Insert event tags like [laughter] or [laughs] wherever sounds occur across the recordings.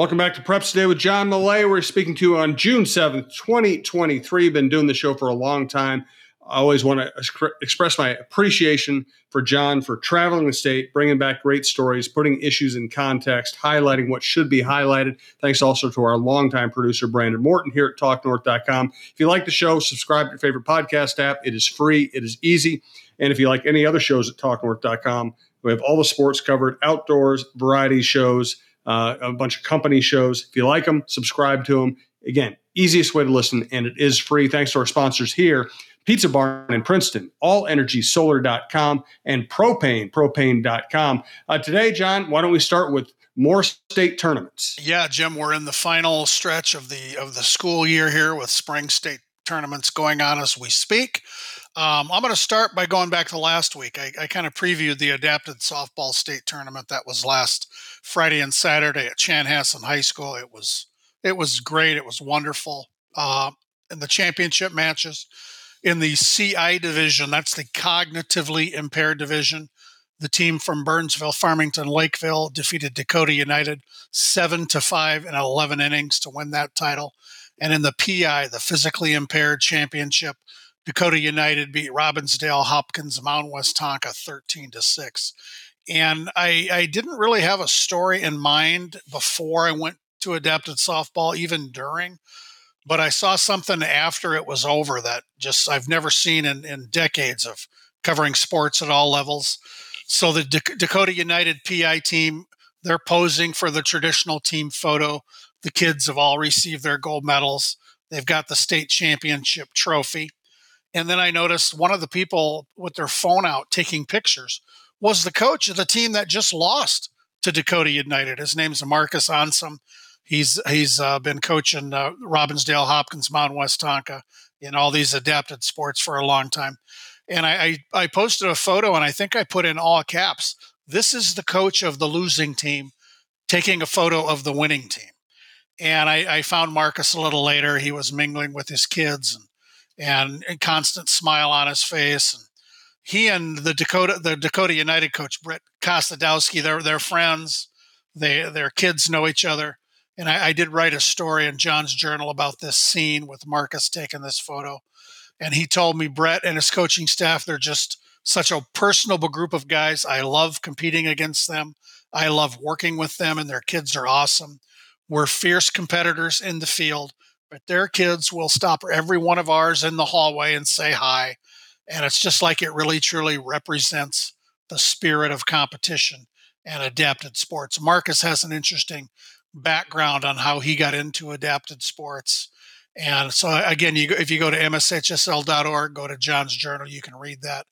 Welcome back to Preps Today with John Millea. We're speaking to you on June 7th, 2023. Been doing the show for a long time. I always want to express my appreciation for John for traveling the state, bringing back great stories, putting issues in context, highlighting what should be highlighted. Thanks also to our longtime producer, Brandon Morton, here at TalkNorth.com. If you like the show, subscribe to your favorite podcast app. It is free, it is easy. And if you like any other shows at TalkNorth.com, we have all the sports covered outdoors, variety shows uh, a bunch of company shows. If you like them, subscribe to them. Again, easiest way to listen, and it is free. Thanks to our sponsors here. Pizza Barn in Princeton, allenergysolar.com, and propane, propane.com. Uh, today, John, why don't we start with more state tournaments? Yeah, Jim, we're in the final stretch of the of the school year here with spring state tournaments going on as we speak. Um, I'm going to start by going back to last week. I, I kind of previewed the adapted softball state tournament that was last Friday and Saturday at Chanhassen High School. It was it was great. It was wonderful. Uh, in the championship matches, in the CI division, that's the cognitively impaired division. The team from Burnsville, Farmington, Lakeville defeated Dakota United seven to five in 11 innings to win that title. And in the PI, the physically impaired championship, Dakota United beat Robbinsdale Hopkins Mount Westonka 13 to 6. And I, I didn't really have a story in mind before I went to adapted softball, even during, but I saw something after it was over that just I've never seen in, in decades of covering sports at all levels. So the D- Dakota United PI team, they're posing for the traditional team photo. The kids have all received their gold medals. They've got the state championship trophy. And then I noticed one of the people with their phone out taking pictures was the coach of the team that just lost to Dakota United. His name's Marcus Onsom. He's he's uh, been coaching uh, Robbinsdale Hopkins Mount Westonka in all these adapted sports for a long time. And I, I, I posted a photo and I think I put in all caps. This is the coach of the losing team taking a photo of the winning team. And I, I found Marcus a little later. He was mingling with his kids and and a constant smile on his face. And he and the Dakota the Dakota United coach Brett Kostadowski, they're they're friends. They their kids know each other. And I, I, did write a story in John's journal about this scene with Marcus taking this photo. And he told me Brett and his coaching staff, they're just such a personable group of guys. I love competing against them. I love working with them, and their kids are awesome. We're fierce competitors in the field, but their kids will stop every one of ours in the hallway and say hi. And it's just like it really truly represents the spirit of competition and adapted sports. Marcus has an interesting background on how he got into adapted sports. And so, again, you, if you go to mshsl.org, go to John's Journal, you can read that.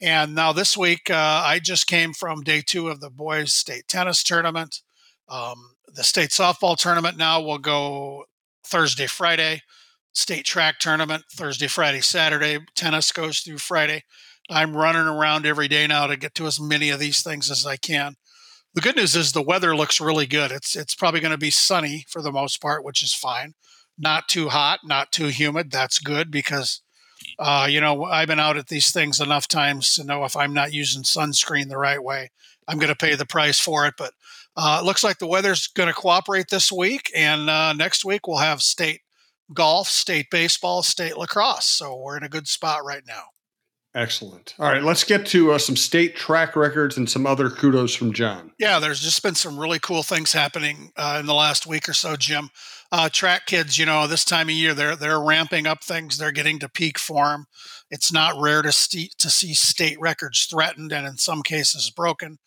And now this week, uh, I just came from day two of the boys' state tennis tournament. Um, the state softball tournament now will go Thursday, Friday. State track tournament Thursday, Friday, Saturday. Tennis goes through Friday. I'm running around every day now to get to as many of these things as I can. The good news is the weather looks really good. It's it's probably going to be sunny for the most part, which is fine. Not too hot, not too humid. That's good because uh, you know I've been out at these things enough times to know if I'm not using sunscreen the right way, I'm going to pay the price for it. But uh, it looks like the weather's going to cooperate this week, and uh, next week we'll have state golf, state baseball, state lacrosse. So we're in a good spot right now. Excellent. All right, let's get to uh, some state track records and some other kudos from John. Yeah, there's just been some really cool things happening uh, in the last week or so, Jim. Uh, track kids, you know, this time of year they're they're ramping up things. They're getting to peak form. It's not rare to see to see state records threatened and in some cases broken.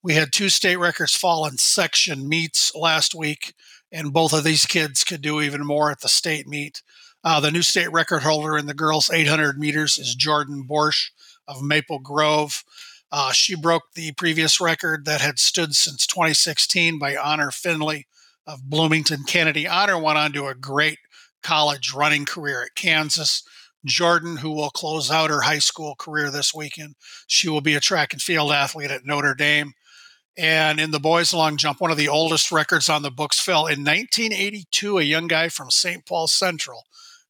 We had two state records fall in section meets last week, and both of these kids could do even more at the state meet. Uh, the new state record holder in the girls 800 meters is Jordan Borsch of Maple Grove. Uh, she broke the previous record that had stood since 2016 by Honor Finley of Bloomington. Kennedy Honor went on to a great college running career at Kansas. Jordan, who will close out her high school career this weekend, she will be a track and field athlete at Notre Dame. And in the boys' long jump, one of the oldest records on the books fell in 1982. A young guy from St. Paul Central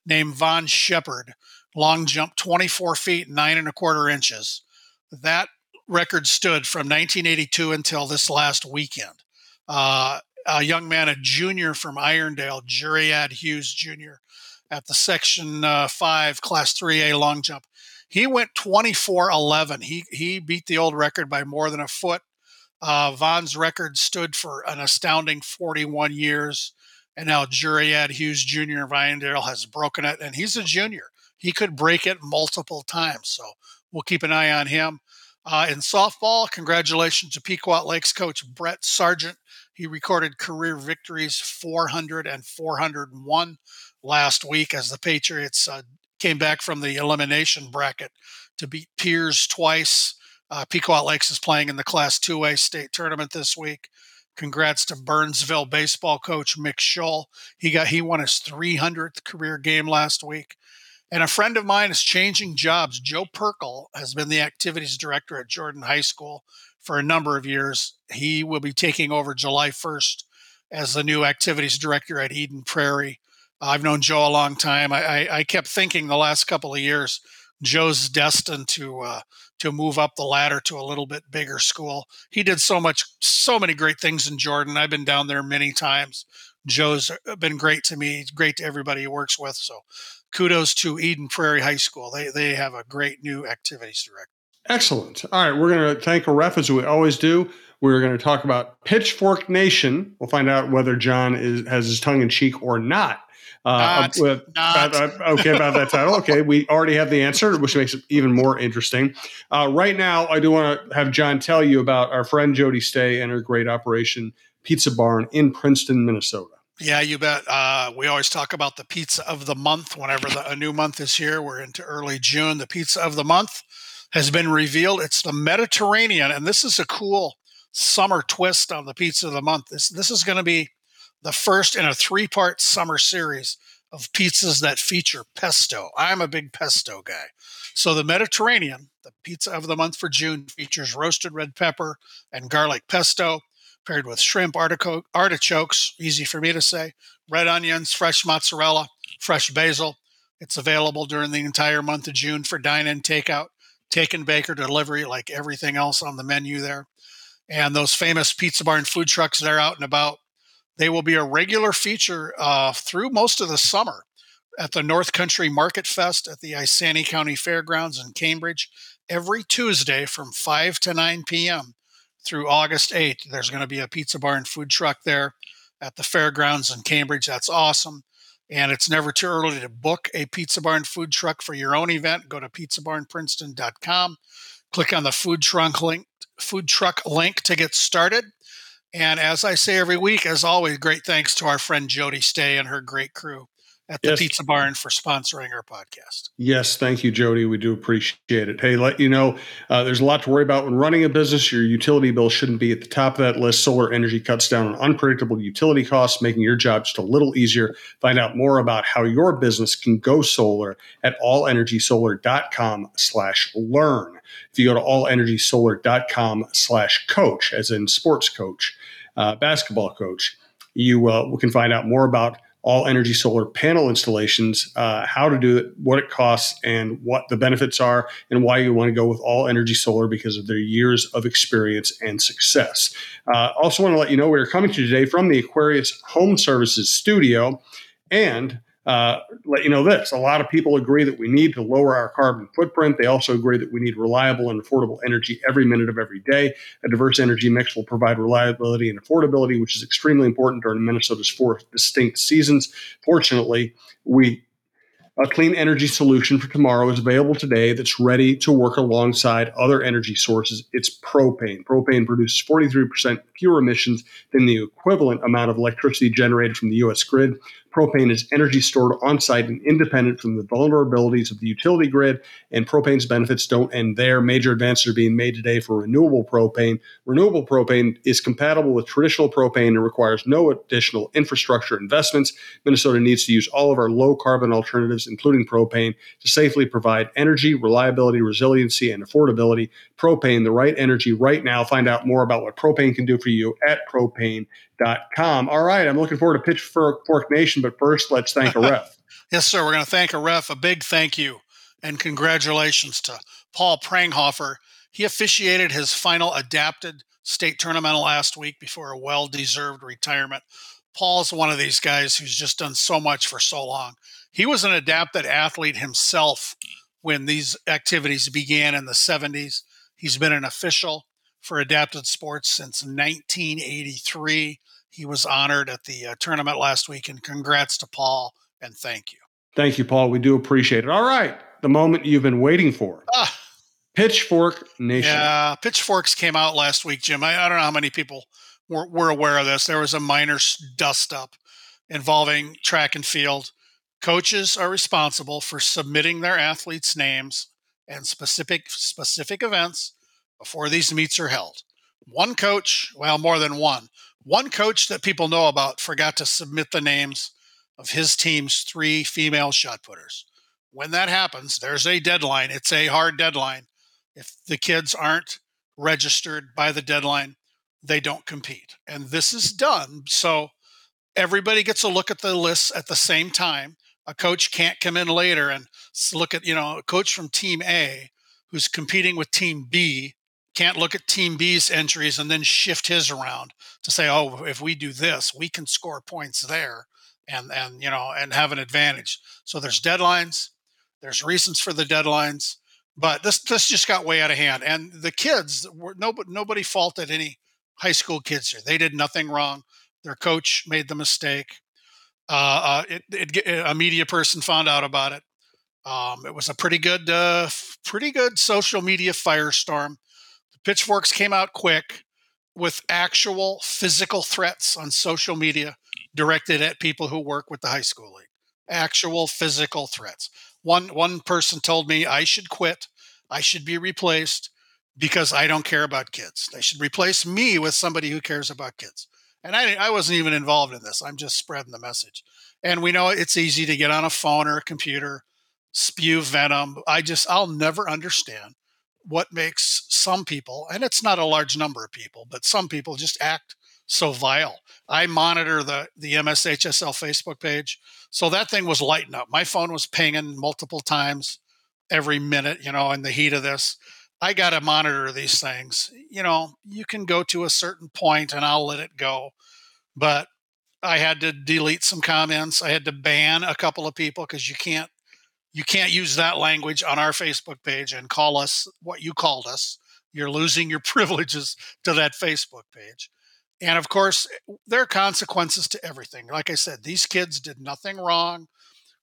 named Von Shepard long jumped 24 feet nine and a quarter inches. That record stood from 1982 until this last weekend. Uh, a young man, a junior from Irondale, Juriad Hughes Jr., at the Section uh, 5 Class 3A long jump. He went 24 11. He, he beat the old record by more than a foot. Uh, Vaughn's record stood for an astounding 41 years. And now Juriad Hughes Jr. of Irondale has broken it, and he's a junior. He could break it multiple times. So we'll keep an eye on him. Uh, in softball, congratulations to Pequot Lakes coach Brett Sargent. He recorded career victories 400 and 401 last week as the Patriots uh, came back from the elimination bracket to beat Pierz twice. Uh, Pequot Lakes is playing in the Class 2A state tournament this week. Congrats to Burnsville baseball coach Mick Scholl. He got he won his 300th career game last week. And a friend of mine is changing jobs. Joe Perkel has been the activities director at Jordan High School for a number of years. He will be taking over July 1st as the new activities director at Eden Prairie. I've known Joe a long time. I, I, I kept thinking the last couple of years, Joe's destined to uh, to move up the ladder to a little bit bigger school. He did so much, so many great things in Jordan. I've been down there many times. Joe's been great to me, great to everybody he works with. So kudos to Eden Prairie High School. They, they have a great new activities director. Excellent. All right, we're going to thank a ref as we always do. We're going to talk about Pitchfork Nation. We'll find out whether John is, has his tongue in cheek or not. Uh, not, with, not. About, uh, okay, about that title. Okay, we already have the answer, which makes it even more interesting. Uh, right now, I do want to have John tell you about our friend Jody Stay and her great operation, Pizza Barn in Princeton, Minnesota. Yeah, you bet. Uh, we always talk about the pizza of the month whenever the, a new month is here. We're into early June. The pizza of the month has been revealed. It's the Mediterranean, and this is a cool summer twist on the pizza of the month. This this is going to be the first in a three-part summer series of pizzas that feature pesto. I'm a big pesto guy. So the Mediterranean, the pizza of the month for June, features roasted red pepper and garlic pesto paired with shrimp artichokes, easy for me to say, red onions, fresh mozzarella, fresh basil. It's available during the entire month of June for dine in takeout, take and bake or delivery, like everything else on the menu there. And those famous Pizza Barn food trucks that are out and about, they will be a regular feature uh, through most of the summer at the North Country Market Fest at the Isanti County Fairgrounds in Cambridge every Tuesday from 5 to 9 p.m through August 8th. There's going to be a Pizza Barn food truck there at the fairgrounds in Cambridge. That's awesome. And it's never too early to book a Pizza Barn food truck for your own event. Go to pizzabarnprinceton.com, click on the food truck link, food truck link to get started. And as I say every week, as always, great thanks to our friend Jody Stay and her great crew at the yes. Pizza Barn for sponsoring our podcast. Yes, thank you, Jody. We do appreciate it. Hey, let you know uh, there's a lot to worry about when running a business. Your utility bill shouldn't be at the top of that list. Solar energy cuts down on unpredictable utility costs, making your job just a little easier. Find out more about how your business can go solar at allenergysolar.com slash learn. If you go to allenergysolar.com slash coach, as in sports coach, uh, basketball coach, you uh, can find out more about all energy solar panel installations, uh, how to do it, what it costs, and what the benefits are, and why you want to go with all energy solar because of their years of experience and success. Uh, also, want to let you know we are coming to you today from the Aquarius Home Services studio. And uh, let you know this a lot of people agree that we need to lower our carbon footprint. They also agree that we need reliable and affordable energy every minute of every day. A diverse energy mix will provide reliability and affordability, which is extremely important during Minnesota's four distinct seasons. Fortunately, we a clean energy solution for tomorrow is available today that's ready to work alongside other energy sources. It's propane. Propane produces 43% fewer emissions than the equivalent amount of electricity generated from the U.S. grid. Propane is energy stored on site and independent from the vulnerabilities of the utility grid, and propane's benefits don't end there. Major advances are being made today for renewable propane. Renewable propane is compatible with traditional propane and requires no additional infrastructure investments. Minnesota needs to use all of our low carbon alternatives, including propane, to safely provide energy, reliability, resiliency, and affordability. Propane, the right energy right now. Find out more about what propane can do for you at propane.com. All right, I'm looking forward to Pitchfork Nation, but first, let's thank a ref. [laughs] yes, sir. We're going to thank a ref. A big thank you and congratulations to Paul Pranghofer. He officiated his final adapted state tournament last week before a well deserved retirement. Paul's one of these guys who's just done so much for so long. He was an adapted athlete himself when these activities began in the 70s. He's been an official for adapted sports since 1983. He was honored at the uh, tournament last week, and congrats to Paul and thank you. Thank you, Paul. We do appreciate it. All right, the moment you've been waiting for. Ah. Pitchfork Nation. Yeah, Pitchforks came out last week, Jim. I, I don't know how many people were, were aware of this. There was a minor dust up involving track and field. Coaches are responsible for submitting their athletes' names and specific specific events before these meets are held. One coach, well, more than one, one coach that people know about forgot to submit the names of his team's three female shot putters. When that happens, there's a deadline. It's a hard deadline. If the kids aren't registered by the deadline, they don't compete. And this is done so everybody gets a look at the lists at the same time. A coach can't come in later and look at, you know, a coach from team A who's competing with team B can't look at team B's entries and then shift his around to say, oh, if we do this, we can score points there and and you know and have an advantage. So there's deadlines, there's reasons for the deadlines, but this this just got way out of hand. And the kids were nobody nobody faulted any high school kids here. They did nothing wrong. Their coach made the mistake. Uh, uh, it, it, a media person found out about it. Um, it was a pretty good, uh, pretty good social media firestorm. Pitchforks came out quick with actual physical threats on social media directed at people who work with the high school league. Actual physical threats. One one person told me I should quit. I should be replaced because I don't care about kids. They should replace me with somebody who cares about kids. And I, I wasn't even involved in this. I'm just spreading the message. And we know it's easy to get on a phone or a computer, spew venom. I just, I'll never understand what makes some people, and it's not a large number of people, but some people just act so vile. I monitor the the MSHSL Facebook page, so that thing was lighting up. My phone was pinging multiple times every minute, you know, in the heat of this. I got to monitor these things. You know, you can go to a certain point and I'll let it go. But I had to delete some comments. I had to ban a couple of people because you can't you can't use that language on our Facebook page and call us what you called us. You're losing your [laughs] privileges to that Facebook page. And of course, there are consequences to everything. Like I said, these kids did nothing wrong,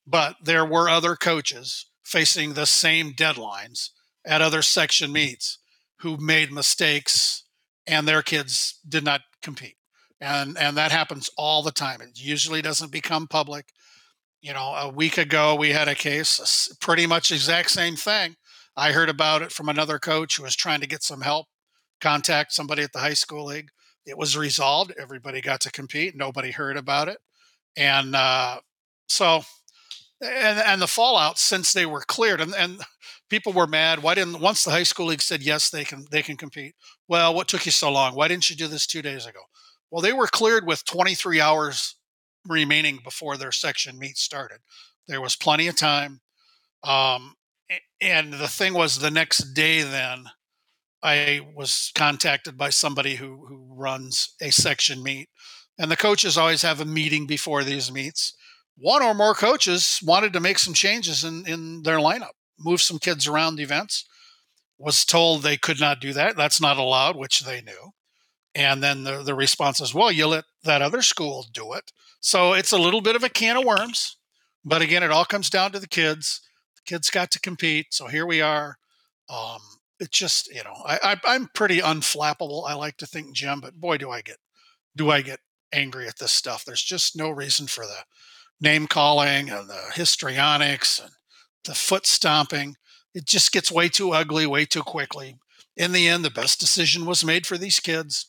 but there were other coaches facing the same deadlines at other section meets who made mistakes and their kids did not compete. And and that happens all the time. It usually doesn't become public. You know, a week ago we had a case pretty much exact same thing. I heard about it from another coach who was trying to get some help, contact somebody at the high school league. It was resolved. Everybody got to compete. Nobody heard about it. And uh, so and and the fallout since they were cleared and, and people were mad why didn't once the high school league said yes they can they can compete well what took you so long why didn't you do this two days ago well they were cleared with 23 hours remaining before their section meet started there was plenty of time um, and the thing was the next day then i was contacted by somebody who who runs a section meet and the coaches always have a meeting before these meets one or more coaches wanted to make some changes in, in their lineup, move some kids around the events. Was told they could not do that. That's not allowed, which they knew. And then the, the response is, well, you let that other school do it. So it's a little bit of a can of worms. But again, it all comes down to the kids. The kids got to compete. So here we are. Um, it's just, you know, I, I, I'm pretty unflappable. I like to think, Jim, but boy, do I get, do I get angry at this stuff. There's just no reason for the name calling and the histrionics and the foot stomping. It just gets way too ugly way too quickly. In the end, the best decision was made for these kids.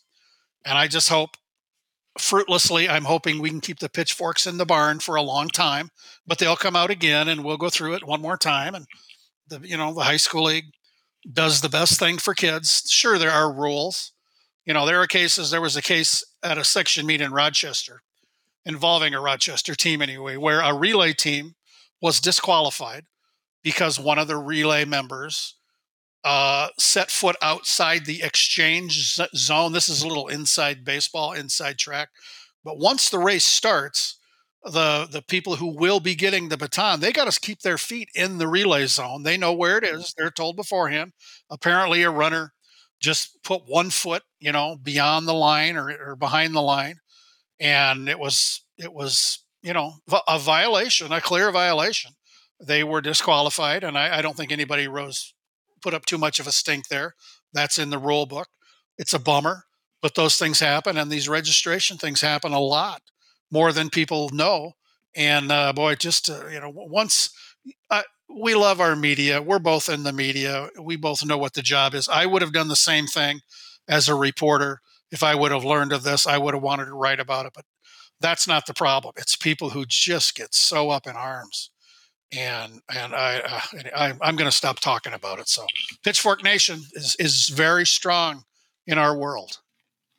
And I just hope, fruitlessly, I'm hoping we can keep the pitchforks in the barn for a long time, but they'll come out again and we'll go through it one more time. And the, you know, the high school league does the best thing for kids. Sure, there are rules. You know, there are cases, there was a case at a section meet in Rochester involving a Rochester team anyway, where a relay team was disqualified because one of the relay members uh, set foot outside the exchange zone. This is a little inside baseball, inside track. But once the race starts, the the people who will be getting the baton, they got to keep their feet in the relay zone. They know where it is. They're told beforehand. Apparently, a runner just put one foot, you know, beyond the line or, or behind the line, and it was it was you know a violation, a clear violation. They were disqualified, and I, I don't think anybody rose put up too much of a stink there. That's in the rule book. It's a bummer, but those things happen, and these registration things happen a lot more than people know. And uh, boy, just uh, you know, once uh, we love our media, we're both in the media. We both know what the job is. I would have done the same thing as a reporter if I would have learned of this. I would have wanted to write about it, but that's not the problem. It's people who just get so up in arms and and I, uh, I am going to stop talking about it. So Pitchfork Nation is is very strong in our world.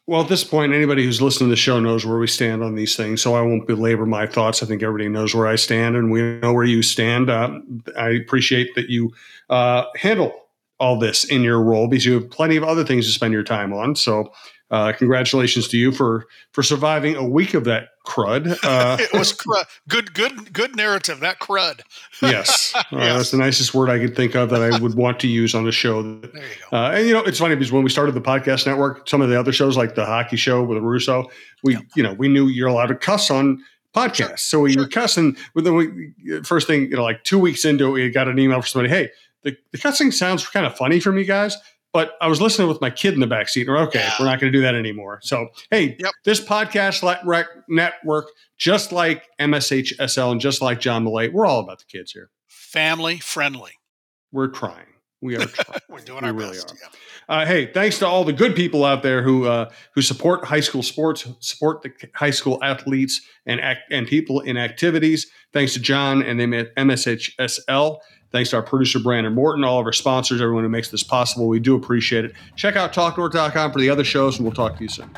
Well, at this point, anybody who's listening to the show knows where we stand on these things, so I won't belabor my thoughts. I think everybody knows where I stand, and we know where you stand. Uh, I appreciate that you uh, handle all this in your role because you have plenty of other things to spend your time on. So uh, congratulations to you for for surviving a week of that crud. [laughs] Uh, it was crud. Good, good, good narrative. That crud. [laughs] yes, uh, yes. that's the nicest word I could think of that I would want to use on a show. That, [laughs] there you go. Uh, and you know, it's funny because when we started the podcast network, some of the other shows like the hockey show with Russo, we yeah. you know we knew you're allowed to cuss on podcasts, sure. so we sure. were cussing. But then we first thing you know, like two weeks into it, we got an email from somebody, hey. The, the cussing sounds kind of funny from you guys but I was listening with my kid in the back seat. And we're okay, yeah. we're not going to do that anymore. So, hey, yep. this podcast network, just like MSHSL and just like John Millea, we're all about the kids here. Family friendly. We're trying. We are trying. [laughs] we're doing we our really best. Yeah. Uh, hey, thanks to all the good people out there who uh, who support high school sports, support the high school athletes and and people in activities. Thanks to John and them at MSHSL. Thanks to our producer, Brandon Morton, all of our sponsors, everyone who makes this possible. We do appreciate it. Check out talknorth.com for the other shows, and we'll talk to you soon.